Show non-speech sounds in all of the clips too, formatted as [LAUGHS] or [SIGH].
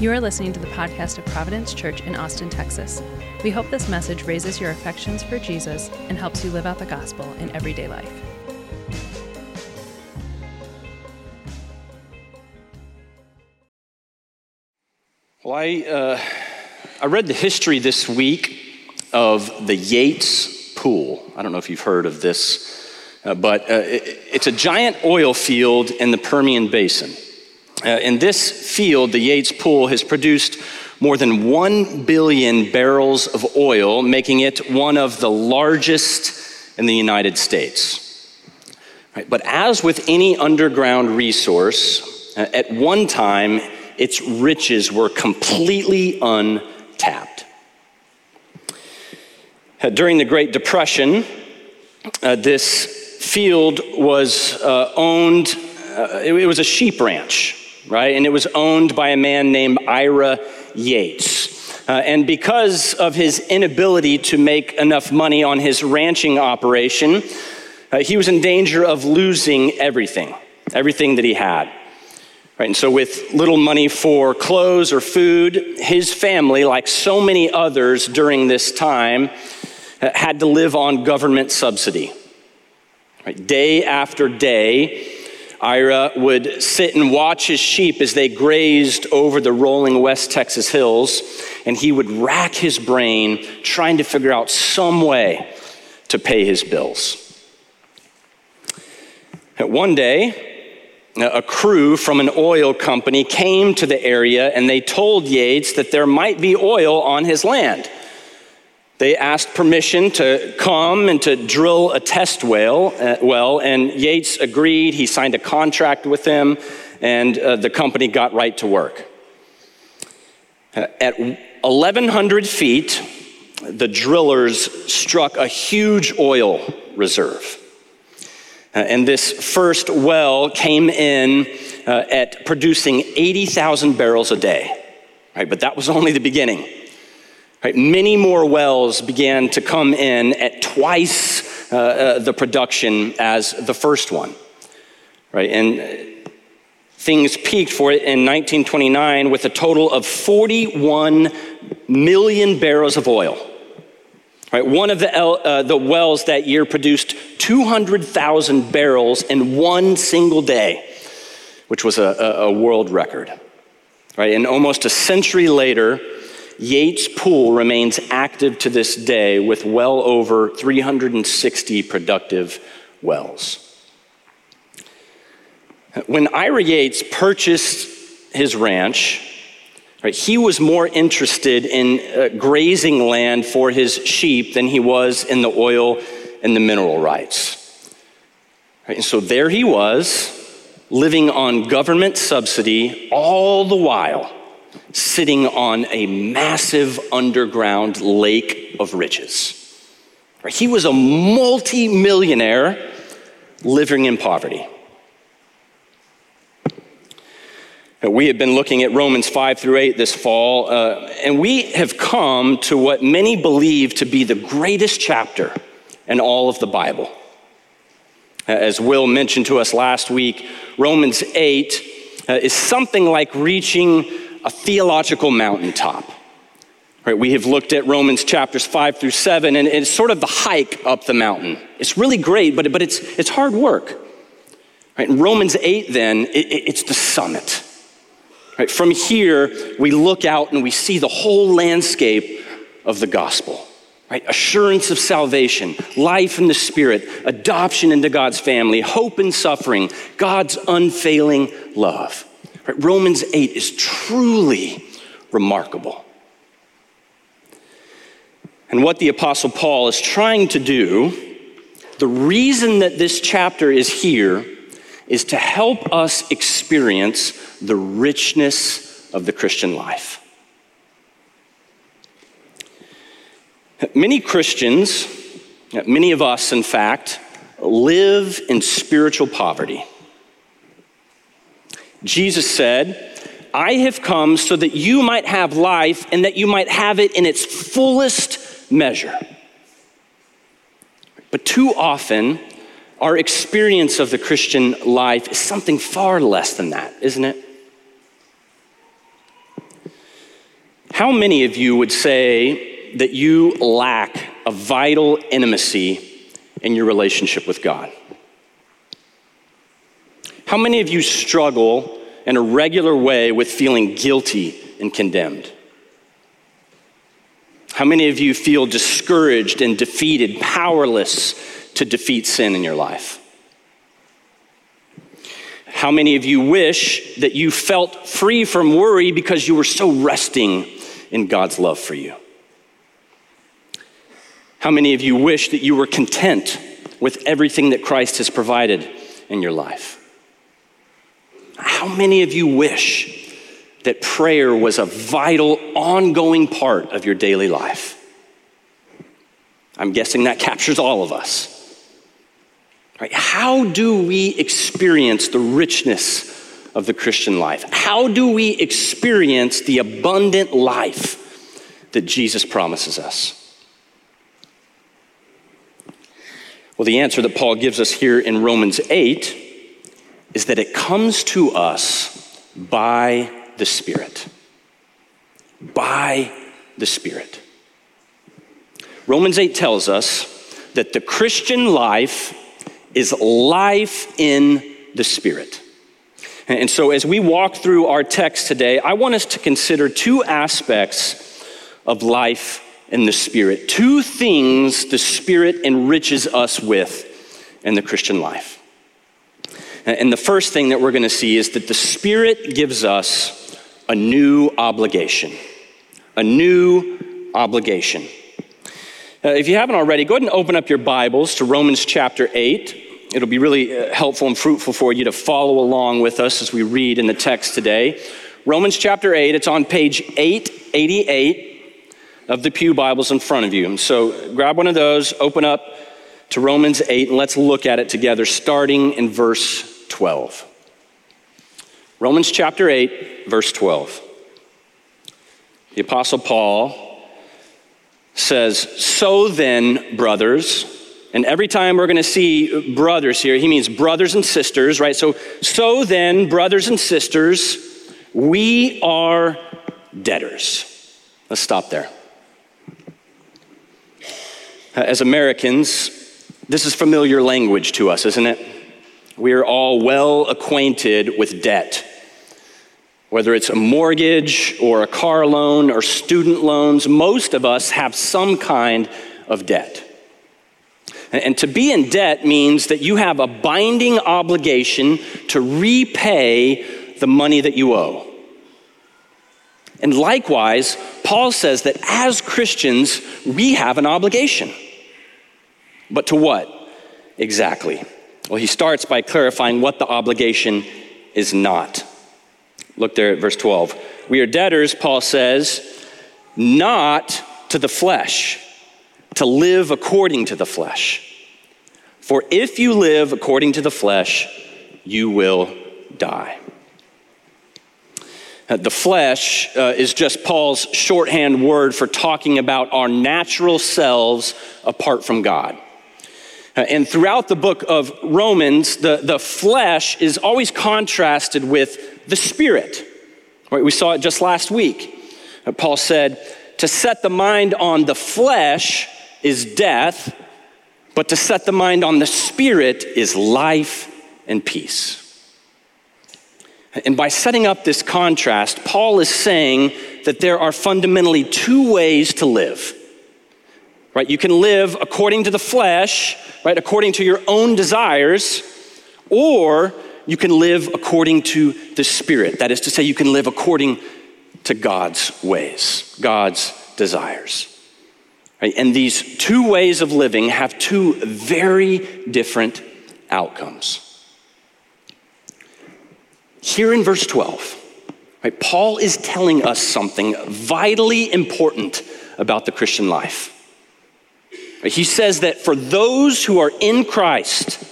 You are listening to the podcast of Providence Church in Austin, Texas. We hope this message raises your affections for Jesus and helps you live out the gospel in everyday life. Well, I, uh, I read the history this week of the Yates Pool. I don't know if you've heard of this, uh, but uh, it, it's a giant oil field in the Permian Basin. Uh, in this field, the Yates Pool has produced more than 1 billion barrels of oil, making it one of the largest in the United States. Right, but as with any underground resource, uh, at one time, its riches were completely untapped. Uh, during the Great Depression, uh, this field was uh, owned, uh, it, it was a sheep ranch right? And it was owned by a man named Ira Yates. Uh, and because of his inability to make enough money on his ranching operation, uh, he was in danger of losing everything, everything that he had. Right, and so, with little money for clothes or food, his family, like so many others during this time, uh, had to live on government subsidy. Right, day after day, Ira would sit and watch his sheep as they grazed over the rolling West Texas hills, and he would rack his brain trying to figure out some way to pay his bills. One day, a crew from an oil company came to the area and they told Yates that there might be oil on his land. They asked permission to come and to drill a test well, uh, well and Yates agreed. He signed a contract with them, and uh, the company got right to work. Uh, at 1,100 feet, the drillers struck a huge oil reserve. Uh, and this first well came in uh, at producing 80,000 barrels a day. Right, but that was only the beginning. Right, many more wells began to come in at twice uh, uh, the production as the first one. Right, and things peaked for it in 1929 with a total of 41 million barrels of oil. Right, one of the, uh, the wells that year produced 200,000 barrels in one single day, which was a, a world record. Right, and almost a century later, Yates Pool remains active to this day with well over 360 productive wells. When Ira Yates purchased his ranch, right, he was more interested in uh, grazing land for his sheep than he was in the oil and the mineral rights. Right, and so there he was, living on government subsidy all the while sitting on a massive underground lake of riches. He was a multi-millionaire living in poverty. We have been looking at Romans 5 through 8 this fall, uh, and we have come to what many believe to be the greatest chapter in all of the Bible. As Will mentioned to us last week, Romans 8 uh, is something like reaching a theological mountaintop. Right, we have looked at Romans chapters 5 through 7, and it's sort of the hike up the mountain. It's really great, but, but it's, it's hard work. Right, Romans 8, then, it, it's the summit. Right, from here, we look out and we see the whole landscape of the gospel. Right? Assurance of salvation, life in the Spirit, adoption into God's family, hope in suffering, God's unfailing love. Romans 8 is truly remarkable. And what the Apostle Paul is trying to do, the reason that this chapter is here is to help us experience the richness of the Christian life. Many Christians, many of us, in fact, live in spiritual poverty. Jesus said, I have come so that you might have life and that you might have it in its fullest measure. But too often, our experience of the Christian life is something far less than that, isn't it? How many of you would say that you lack a vital intimacy in your relationship with God? How many of you struggle in a regular way with feeling guilty and condemned? How many of you feel discouraged and defeated, powerless to defeat sin in your life? How many of you wish that you felt free from worry because you were so resting in God's love for you? How many of you wish that you were content with everything that Christ has provided in your life? How many of you wish that prayer was a vital, ongoing part of your daily life? I'm guessing that captures all of us. Right? How do we experience the richness of the Christian life? How do we experience the abundant life that Jesus promises us? Well, the answer that Paul gives us here in Romans 8 is that it comes to us by the Spirit. By the Spirit. Romans 8 tells us that the Christian life is life in the Spirit. And so, as we walk through our text today, I want us to consider two aspects of life in the Spirit, two things the Spirit enriches us with in the Christian life. And the first thing that we're going to see is that the Spirit gives us a new obligation. A new obligation. Uh, if you haven't already, go ahead and open up your Bibles to Romans chapter 8. It'll be really uh, helpful and fruitful for you to follow along with us as we read in the text today. Romans chapter 8, it's on page 888 of the Pew Bibles in front of you. So grab one of those, open up to Romans 8, and let's look at it together, starting in verse 12. Romans chapter 8, verse 12. The Apostle Paul says, So then, brothers, and every time we're going to see brothers here, he means brothers and sisters, right? So, so then, brothers and sisters, we are debtors. Let's stop there. As Americans, this is familiar language to us, isn't it? We are all well acquainted with debt. Whether it's a mortgage or a car loan or student loans, most of us have some kind of debt. And to be in debt means that you have a binding obligation to repay the money that you owe. And likewise, Paul says that as Christians, we have an obligation. But to what exactly? Well, he starts by clarifying what the obligation is not. Look there at verse 12. We are debtors, Paul says, not to the flesh, to live according to the flesh. For if you live according to the flesh, you will die. Uh, the flesh uh, is just Paul's shorthand word for talking about our natural selves apart from God. Uh, and throughout the book of Romans, the, the flesh is always contrasted with the spirit. Right? We saw it just last week. Uh, Paul said, To set the mind on the flesh is death, but to set the mind on the spirit is life and peace. And by setting up this contrast, Paul is saying that there are fundamentally two ways to live right? You can live according to the flesh, right? According to your own desires, or you can live according to the Spirit. That is to say, you can live according to God's ways, God's desires. Right? And these two ways of living have two very different outcomes. Here in verse 12, right, Paul is telling us something vitally important about the Christian life. He says that for those who are in Christ,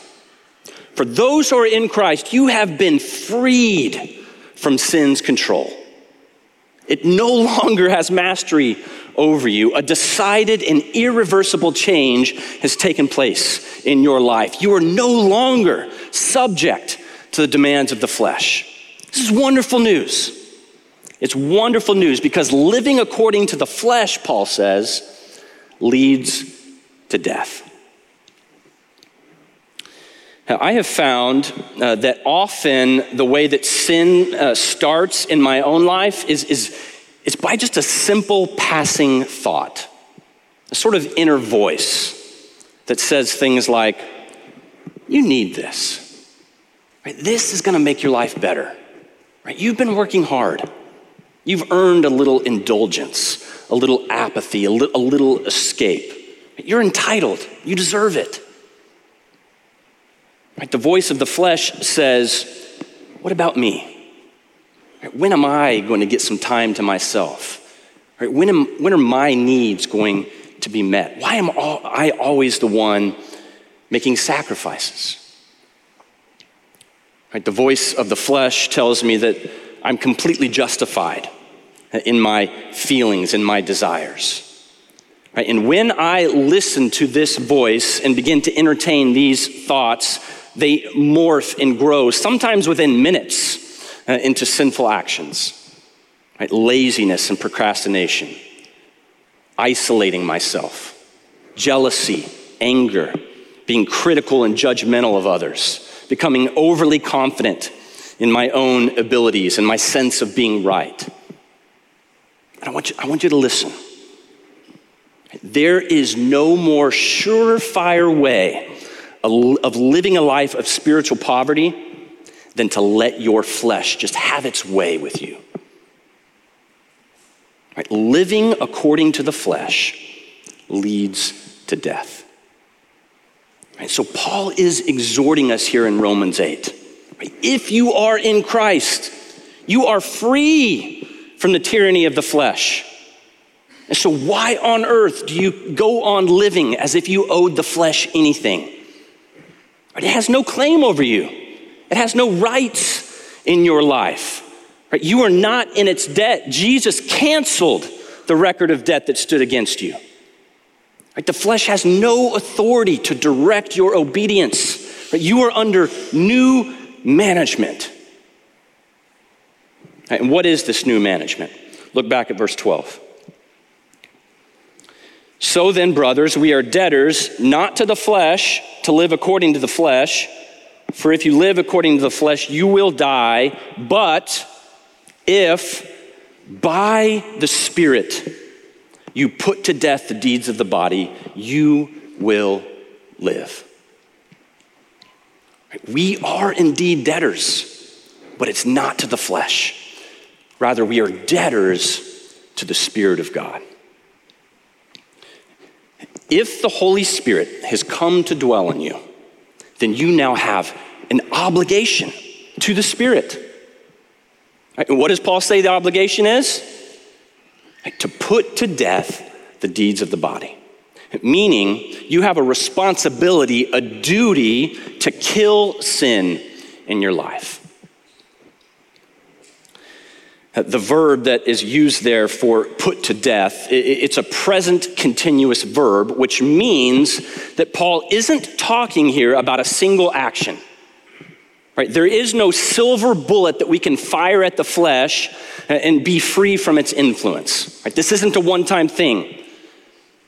for those who are in Christ, you have been freed from sin's control. It no [LAUGHS] longer has mastery over you. A decided and irreversible change has taken place in your life. You are no longer subject to the demands of the flesh. This is wonderful news. It's wonderful news because living according to the flesh, Paul says, leads to death. Now, I have found uh, that often the way that sin uh, starts in my own life is, is, is by just a simple passing thought, a sort of inner voice that says things like, You need this. Right? This is going to make your life better. Right? You've been working hard. You've earned a little indulgence, a little apathy, a, li- a little escape. You're entitled. You deserve it. Right? The voice of the flesh says, What about me? Right? When am I going to get some time to myself? Right? When, am, when are my needs going to be met? Why am I always the one making sacrifices? Right? The voice of the flesh tells me that I'm completely justified in my feelings in my desires. Right? And when I listen to this voice and begin to entertain these thoughts, they morph and grow, sometimes within minutes, uh, into sinful actions. Right? Laziness and procrastination, isolating myself, jealousy, anger, being critical and judgmental of others, becoming overly confident in my own abilities and my sense of being right. And I want you, I want you to listen. There is no more surefire way of living a life of spiritual poverty than to let your flesh just have its way with you. Right? Living according to the flesh leads to death. Right? So, Paul is exhorting us here in Romans 8. Right? If you are in Christ, you are free from the tyranny of the flesh. And so, why on earth do you go on living as if you owed the flesh anything? It has no claim over you, it has no rights in your life. You are not in its debt. Jesus canceled the record of debt that stood against you. The flesh has no authority to direct your obedience. You are under new management. And what is this new management? Look back at verse 12. So then, brothers, we are debtors, not to the flesh, to live according to the flesh. For if you live according to the flesh, you will die. But if by the Spirit you put to death the deeds of the body, you will live. We are indeed debtors, but it's not to the flesh. Rather, we are debtors to the Spirit of God. If the Holy Spirit has come to dwell in you, then you now have an obligation to the Spirit. And what does Paul say the obligation is? To put to death the deeds of the body. Meaning, you have a responsibility, a duty to kill sin in your life. Uh, the verb that is used there for put to death, it's a present continuous verb, which means that Paul isn't talking here about a single action. Right? There is no silver bullet that we can fire at the flesh uh, and be free from its influence. Right? This isn't a one time thing.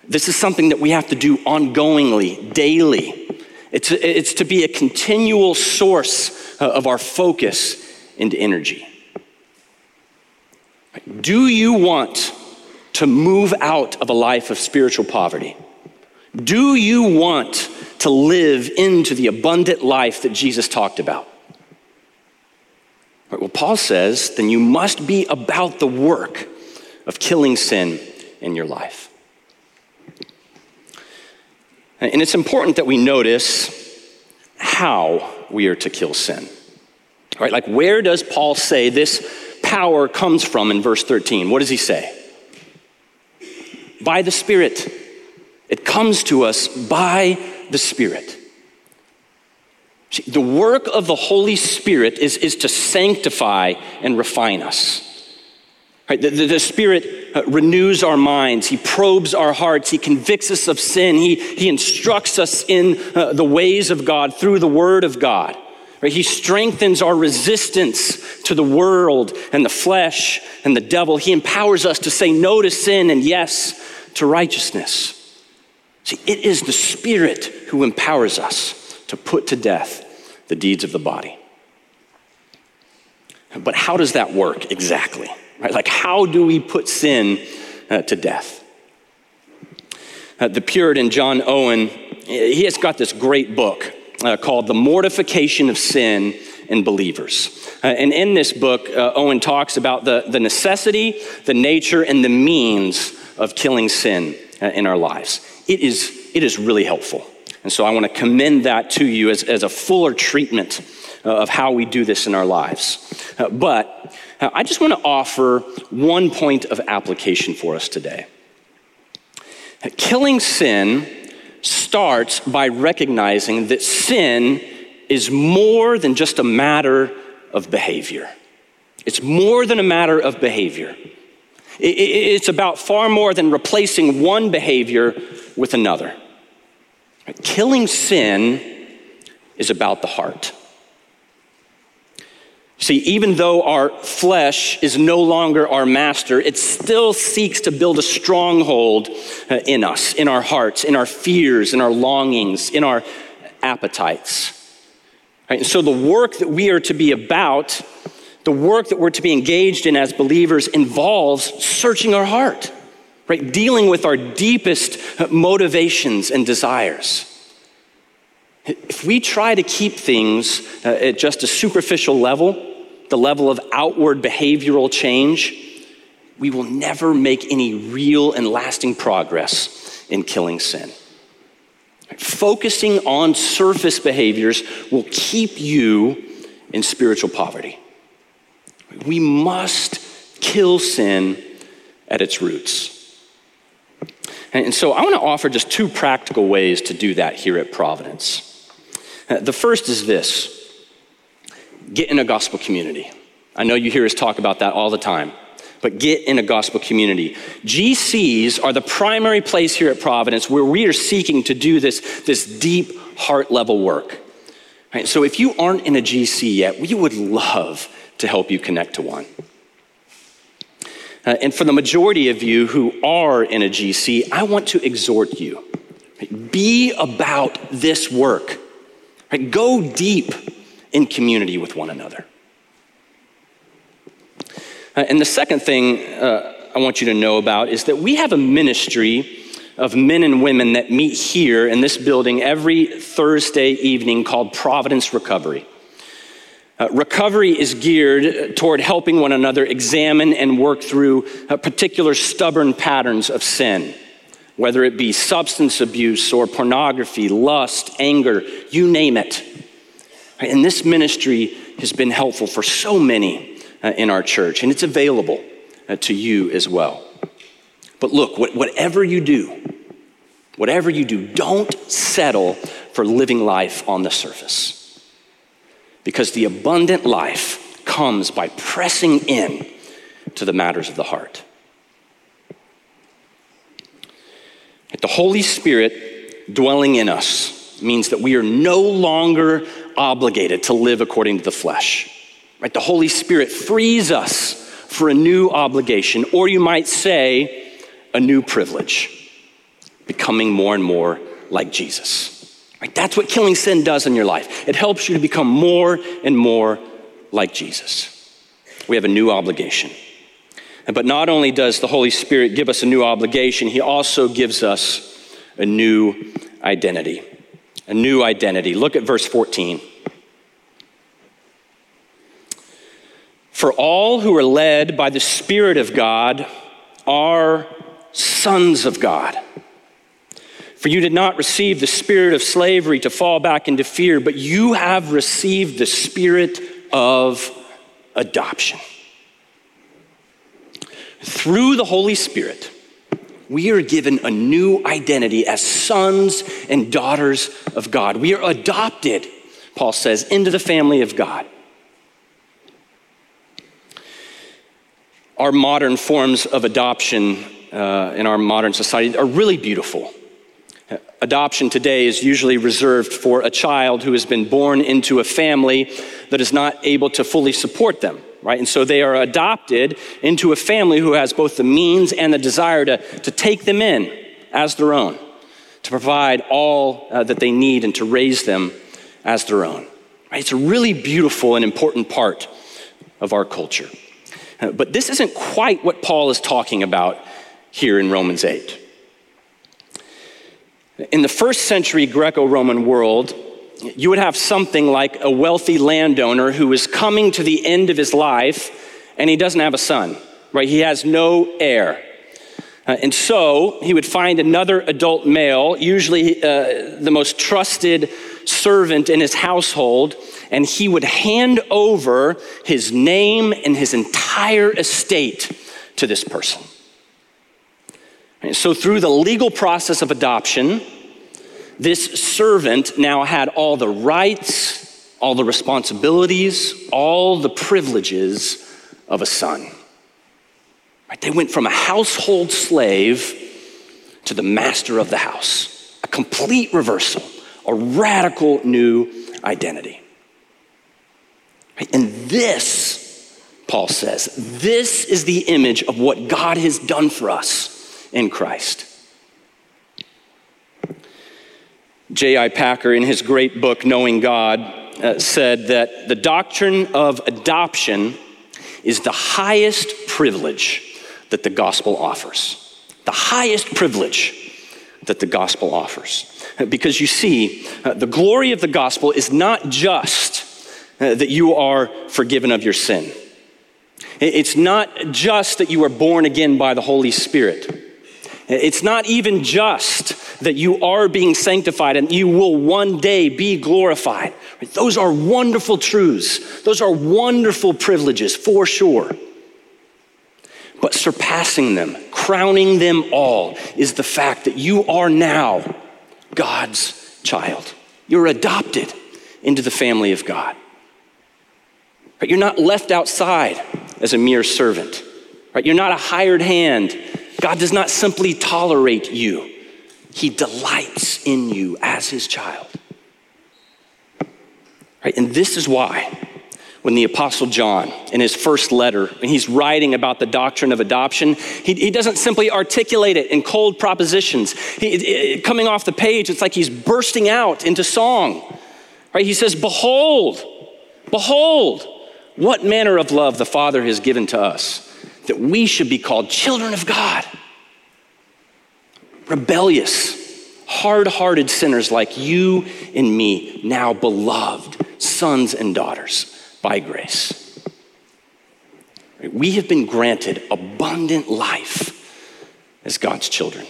This is something that we have to do ongoingly, daily. It's, it's to be a continual source uh, of our focus and energy. Do you want to move out of a life of spiritual poverty? Do you want to live into the abundant life that Jesus talked about? Right, well, Paul says, then you must be about the work of killing sin in your life. And it's important that we notice how we are to kill sin. Right? Like, where does Paul say this power comes from in verse 13. What does he say? By the Spirit. It comes to us by the Spirit. See, the work of the Holy Spirit is, is to sanctify and refine us. Right? The, the, the Spirit uh, renews our minds, He probes our hearts, He convicts us of sin, He, he instructs us in uh, the ways of God through the Word of God. Right? He strengthens our resistance to the world and the flesh and the devil. He empowers us to say no to sin and yes to righteousness. See, it is the Spirit who empowers us to put to death the deeds of the body. But how does that work exactly? Right? Like, how do we put sin uh, to death? Uh, the Puritan John Owen, he has got this great book uh, called The Mortification of Sin in Believers. Uh, and in this book, uh, Owen talks about the, the necessity, the nature, and the means of killing sin uh, in our lives. It is, it is really helpful. And so I want to commend that to you as, as a fuller treatment uh, of how we do this in our lives. Uh, but I just want to offer one point of application for us today. Killing sin starts by recognizing that sin is more than just a matter of behavior. It's more than a matter of behavior. It's about far more than replacing one behavior with another. Killing sin is about the heart. See, even though our flesh is no longer our master, it still seeks to build a stronghold uh, in us, in our hearts, in our fears, in our longings, in our appetites. Right? And so the work that we are to be about, the work that we're to be engaged in as believers involves searching our heart, right? Dealing with our deepest motivations and desires. If we try to keep things uh, at just a superficial level, the level of outward behavioral change, we will never make any real and lasting progress in killing sin. Focusing on surface behaviors will keep you in spiritual poverty. We must kill sin at its roots. And so I want to offer just two practical ways to do that here at Providence. [LAUGHS] The first is this get in a gospel community. I know you hear us talk about that all the time, but get in a gospel community. GCs are the primary place here at Providence where we are seeking to do this, this deep heart level work. Right? So if you aren't in a GC yet, we would love to help you connect to one. Uh, and for the majority of you who are in a GC, I want to exhort you be about this work. Right? Go deep in community with one another. Uh, and the second thing uh, I want you to know about is that we have a ministry of men and women that meet here in this building every Thursday evening called Providence Recovery. Uh, recovery is geared toward helping one another examine and work through uh, particular stubborn patterns of sin, whether it be substance abuse or pornography, lust, anger, you name it. And this ministry has been helpful for so many uh, in our church, and it's available uh, to you as well. But look, whatever you do, whatever you do, don't settle for living life on the surface. Because the abundant life comes by pressing in to the matters of the heart. The Holy Spirit dwelling in us means that we are no longer obligated to live according to the flesh. Right? The Holy Spirit frees us for a new obligation, or you might say, a new privilege, becoming more and more like Jesus. Right? That's what killing sin does in your life. It helps you to become more and more like Jesus. We have a new obligation. But not only does the Holy Spirit give us a new obligation, He also gives us a new identity a new identity. Look at verse 14. For all who are led by the Spirit of God are sons of God. For you did not receive the spirit of slavery to fall back into fear, but you have received the spirit of adoption. Through the Holy Spirit, we are given a new identity as sons and daughters of God. We are adopted, Paul says, into the family of God. Our modern forms of adoption uh, in our modern society are really beautiful. Adoption today is usually reserved for a child who has been born into a family that is not able to fully support them, right? And so they are adopted into a family who has both the means and the desire to, to take them in as their own, to provide all uh, that they need and to raise them as their own. Right? It's a really beautiful and important part of our culture. Uh, but this isn't quite what Paul is talking about here in Romans 8. In the first century Greco Roman world, you would have something like a wealthy landowner who is coming to the end of his life and he doesn't have a son, right? He has no heir. Uh, and so he would find another adult male, usually uh, the most trusted servant in his household, and he would hand over his name and his entire estate to this person. And so, through the legal process of adoption, this servant now had all the rights, all the responsibilities, all the privileges of a son. Right? They went from a household slave to the master of the house, a complete reversal, a radical new identity. Right? And this, Paul says, this is the image of what God has done for us in Christ. J.I. Packer, in his great book, Knowing God, uh, said that the doctrine of adoption is the highest privilege that the gospel offers. The highest privilege that the gospel offers. Because you see, uh, the glory of the gospel is not just uh, that you are forgiven of your sin. It's not just that you are born again by the Holy Spirit. It's not even just that you are being sanctified and you will one day be glorified. Those are wonderful truths. Those are wonderful privileges for sure. But surpassing them, crowning them all, is the fact that you are now God's child. You're adopted into the family of God. Right? You're not left outside as a mere servant. Right? You're not a hired hand. God does not simply tolerate you, He delights in you as His child. Right? And this is why when the Apostle John, in his first letter, when he's writing about the doctrine of adoption, he, he doesn't simply articulate it in cold propositions. He, it, coming off the page, it's like he's bursting out into song. Right? He says, Behold, behold, what manner of love the Father has given to us, that we should be called children of God. Rebellious, hard hearted sinners like you and me, now beloved sons and daughters by grace. We have been granted abundant life as God's children.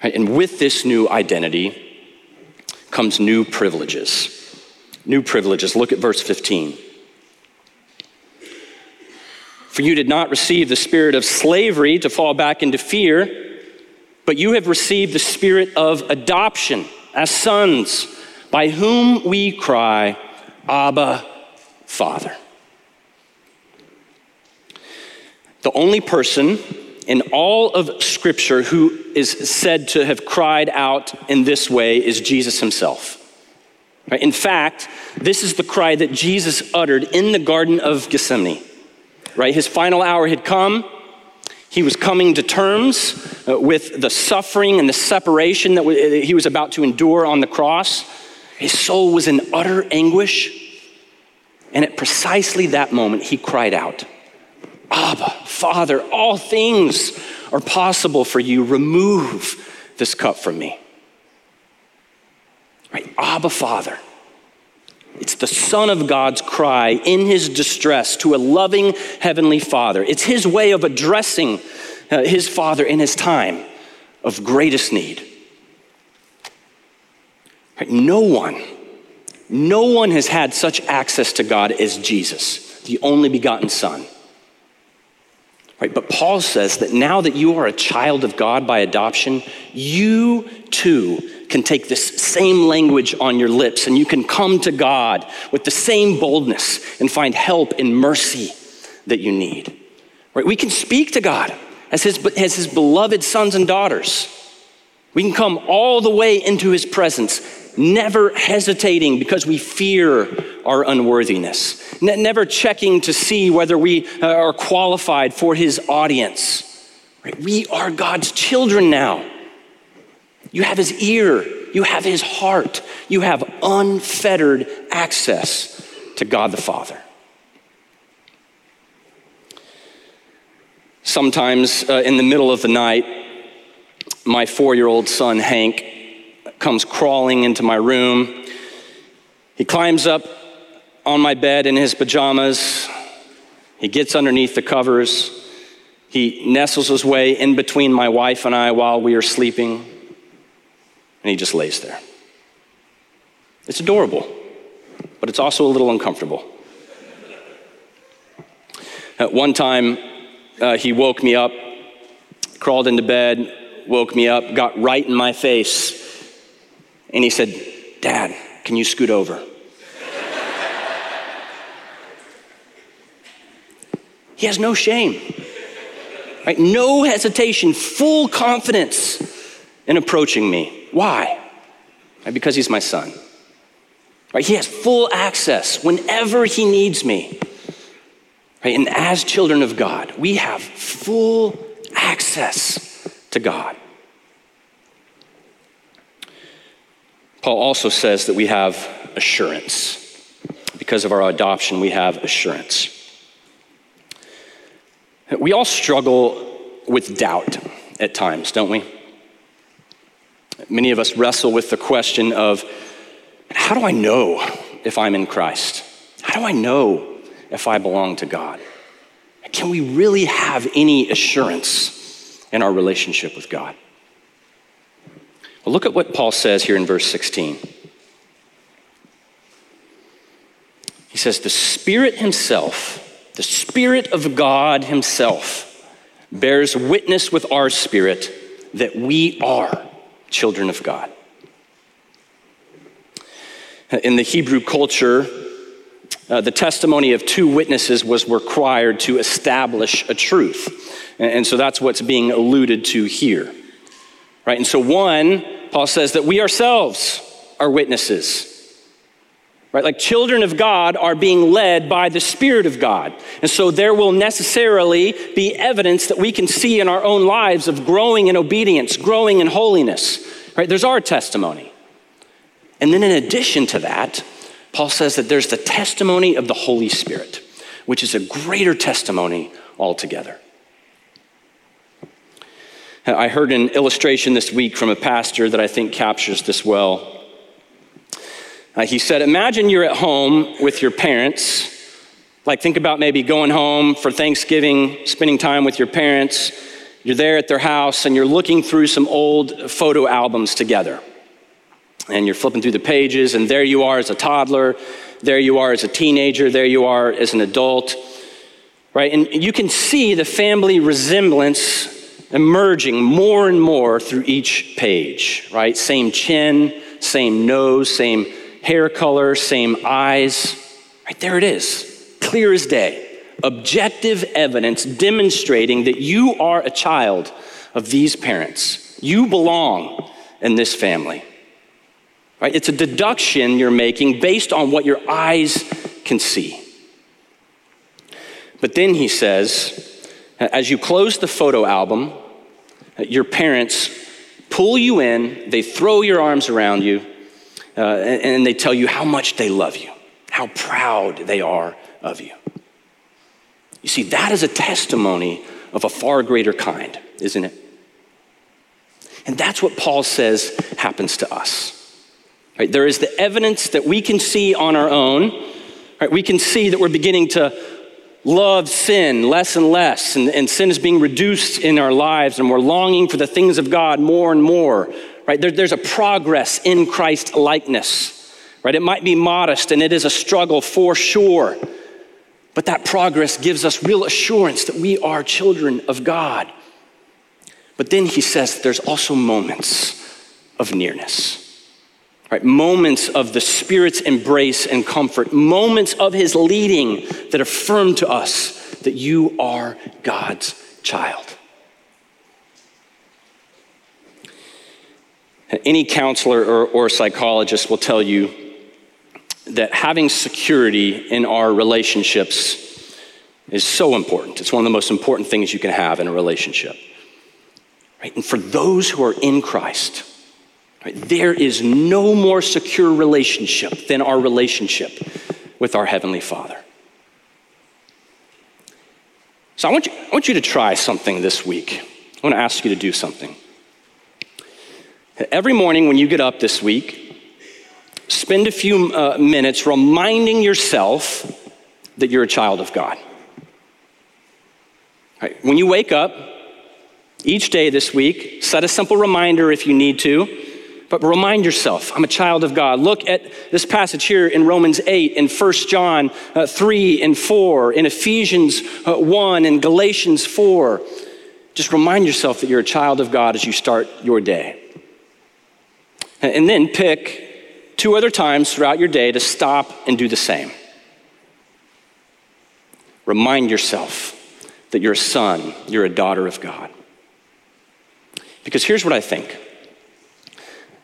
And with this new identity comes new privileges new privileges. Look at verse 15. For you did not receive the spirit of slavery to fall back into fear, but you have received the spirit of adoption as sons, by whom we cry, Abba, Father. The only person in all of Scripture who is said to have cried out in this way is Jesus himself. In fact, this is the cry that Jesus uttered in the Garden of Gethsemane. Right? His final hour had come. He was coming to terms uh, with the suffering and the separation that he was about to endure on the cross. His soul was in utter anguish. And at precisely that moment, he cried out, Abba, Father, all things are possible for you. Remove this cup from me. Right? Abba, Father. It's the Son of God's cry in his distress to a loving Heavenly Father. It's his way of addressing uh, his Father in his time of greatest need. No one, no one has had such access to God as Jesus, the only begotten Son. Right? But Paul says that now that you are a child of God by adoption, you too can take this same language on your lips and you can come to God with the same boldness and find help and mercy that you need. Right? We can speak to God as his, as his beloved sons and daughters. We can come all the way into his presence, never hesitating because we fear our unworthiness, ne- never checking to see whether we uh, are qualified for his audience. Right? We are God's children now. You have his ear, you have his heart, you have unfettered access to God the Father. Sometimes uh, in the middle of the night, my four year old son, Hank, comes crawling into my room. He climbs up on my bed in his pajamas. He gets underneath the covers. He nestles his way in between my wife and I while we are sleeping. And he just lays there. It's adorable, but it's also a little uncomfortable. At one time, uh, he woke me up, crawled into bed, woke me up, got right in my face, and he said, Dad, can you scoot over? he has no shame, right? No hesitation, full confidence in approaching me. Why? Because he's my son. Right? He has full access whenever he needs me. Right? And as children of God, we have full access to God. Paul also says that we have assurance. Because of our adoption, we have assurance. We all struggle with doubt at times, don't we? Many of us wrestle with the question of how do I know if I'm in Christ? How do I know if I belong to God? Can we really have any assurance in our relationship with God? Well, look at what Paul says here in verse 16. He says, The Spirit Himself, the Spirit of God Himself, bears witness with our spirit that we are children of God. In the Hebrew culture, uh, the testimony of two witnesses was required to establish a truth. And, and so that's what's being alluded to here. Right? And so, one, Paul says that we ourselves are witnesses. Right? Like children of God are being led by the Spirit of God. And so there will necessarily be evidence that we can see in our own lives of growing in obedience, growing in holiness. Right? There's our testimony. And then in addition to that, Paul says that there's the testimony of the Holy Spirit, which is a greater testimony altogether. I heard an illustration this week from a pastor that I think captures this well. Uh, he said, Imagine you're at home with your parents. Like, think about maybe going home for Thanksgiving, spending time with your parents. You're there at their house and you're looking through some old photo albums together and you're flipping through the pages, and there you are as a toddler, there you are as a teenager, there you are as an adult, right? And you can see the family resemblance emerging more and more through each page, right? Same chin, same nose, same hair color, same eyes. Right there it is, clear as day. Objective evidence demonstrating that you are a child of these parents. You belong in this family. Right? It's a deduction you're making based on what your eyes can see. But then he says, as you close the photo album, your parents pull you in, they throw your arms around you, uh, and, and they tell you how much they love you, how proud they are of you. You see, that is a testimony of a far greater kind, isn't it? And that's what Paul says happens to us. Right? There is the evidence that we can see on our own. Right? We can see that we're beginning to love sin less and less, and, and sin is being reduced in our lives, and we're longing for the things of God more and more. Right? There, there's a progress in Christ likeness. Right? It might be modest, and it is a struggle for sure. But that progress gives us real assurance that we are children of God. But then he says there's also moments of nearness. Right, moments of the Spirit's embrace and comfort, moments of His leading that affirm to us that you are God's child. Any counselor or, or psychologist will tell you that having security in our relationships is so important. It's one of the most important things you can have in a relationship. Right? And for those who are in Christ, right, there is no more secure relationship than our relationship with our Heavenly Father. So I want you, I want you to try something this week. I want to ask you to do something. Every morning when you get up this week, spend a few uh, minutes reminding yourself that you're a child of God. Right. When you wake up each day this week, set a simple reminder if you need to, but remind yourself, I'm a child of God. Look at this passage here in Romans 8, in 1 John uh, 3 and 4, in Ephesians uh, 1, in Galatians 4. Just remind yourself that you're a child of God as you start your day. And then pick two other times throughout your day to stop and do the same. Remind yourself that you're a son, you're a daughter of God. Because here's what I think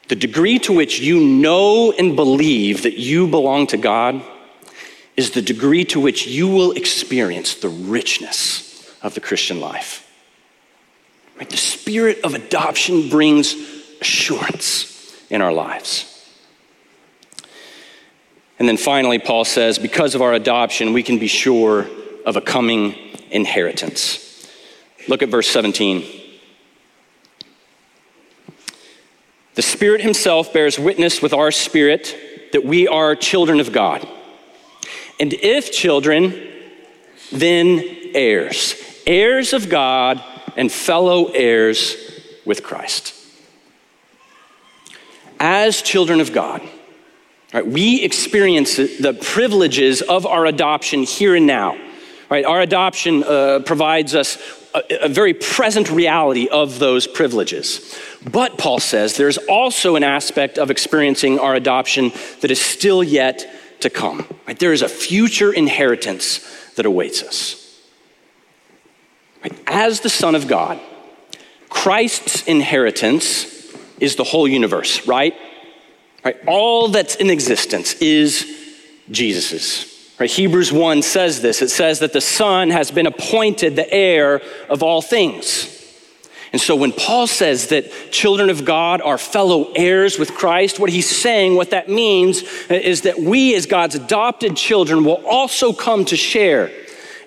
the degree to which you know and believe that you belong to God is the degree to which you will experience the richness of the Christian life. Right? The spirit of adoption brings assurance in our lives. And then finally, Paul says, because of our adoption, we can be sure of a coming inheritance. Look at verse 17. The Spirit Himself bears witness with our spirit that we are children of God. And if children, then heirs, heirs of God and fellow heirs with Christ as children of God, right, we experience the privileges of our adoption here and now. Right? Our adoption uh, provides us a, a very present reality of those privileges. But Paul says there's also an aspect of experiencing our adoption that is still yet to come. Right? There is a future inheritance that awaits us. Right? As the Son of God, Christ's inheritance is the whole universe, right? Right? All that's in existence is Jesus's. Right? Hebrews 1 says this. It says that the Son has been appointed the heir of all things. And so when Paul says that children of God are fellow heirs with Christ, what he's saying, what that means uh, is that we as God's adopted children will also come to share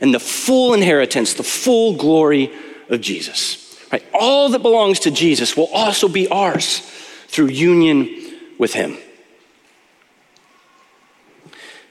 in the full inheritance, the full glory of Jesus. Right? All that belongs to Jesus will also be ours through union with Him.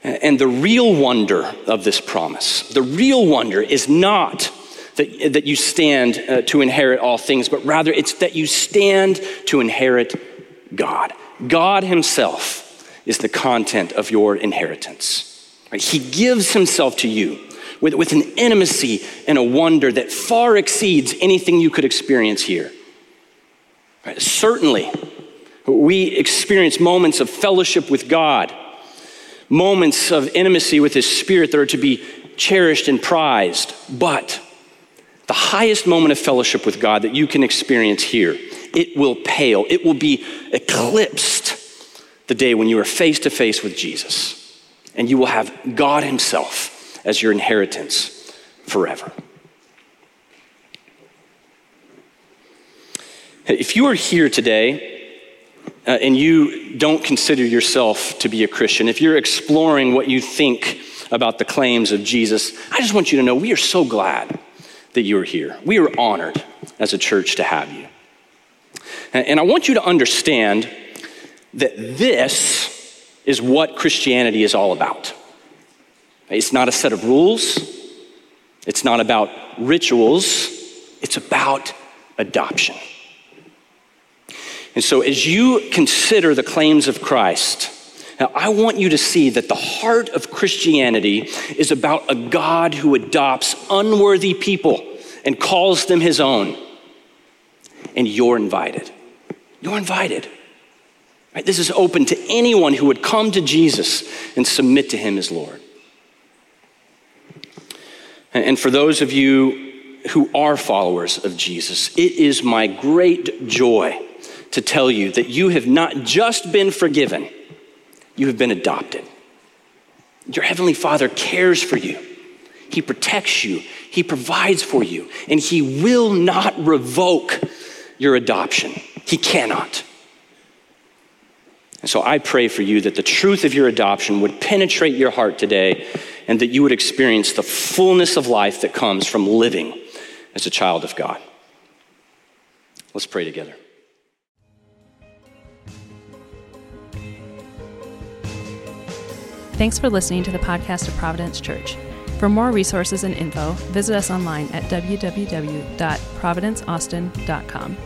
And the real wonder of this promise, the real wonder is not that, that you stand uh, to inherit all things, but rather it's that you stand to inherit God. God Himself is the content of your inheritance. Right? He gives Himself to you with, with an intimacy and a wonder that far exceeds anything you could experience here. Right? Certainly, we experience moments of fellowship with God, moments of intimacy with His Spirit that are to be cherished and prized. But the highest moment of fellowship with God that you can experience here, it will pale, it will be eclipsed the day when you are face to face with Jesus. And you will have God Himself as your inheritance forever. If you are here today uh, and you don't consider yourself to be a Christian, if you're exploring what you think about the claims of Jesus, I just want you to know we are so glad that you are here. We are honored as a church to have you. And I want you to understand that this is what Christianity is all about. It's not a set of rules, it's not about rituals, it's about adoption. And so, as you consider the claims of Christ, now I want you to see that the heart of Christianity is about a God who adopts unworthy people and calls them his own. And you're invited. You're invited. Right? This is open to anyone who would come to Jesus and submit to him as Lord. And for those of you who are followers of Jesus, it is my great joy to tell you that you have not just been forgiven, you have been adopted. Your Heavenly Father cares for you. He protects you, He provides for you, and He will not revoke your adoption. He cannot. And so I pray for you that the truth of your adoption would penetrate your heart today and that you would experience the fullness of life that comes from living as a child of God. Let's pray together. Thanks for listening to the podcast of Providence Church. For more resources and info, visit us online at www.providenceaustin.com.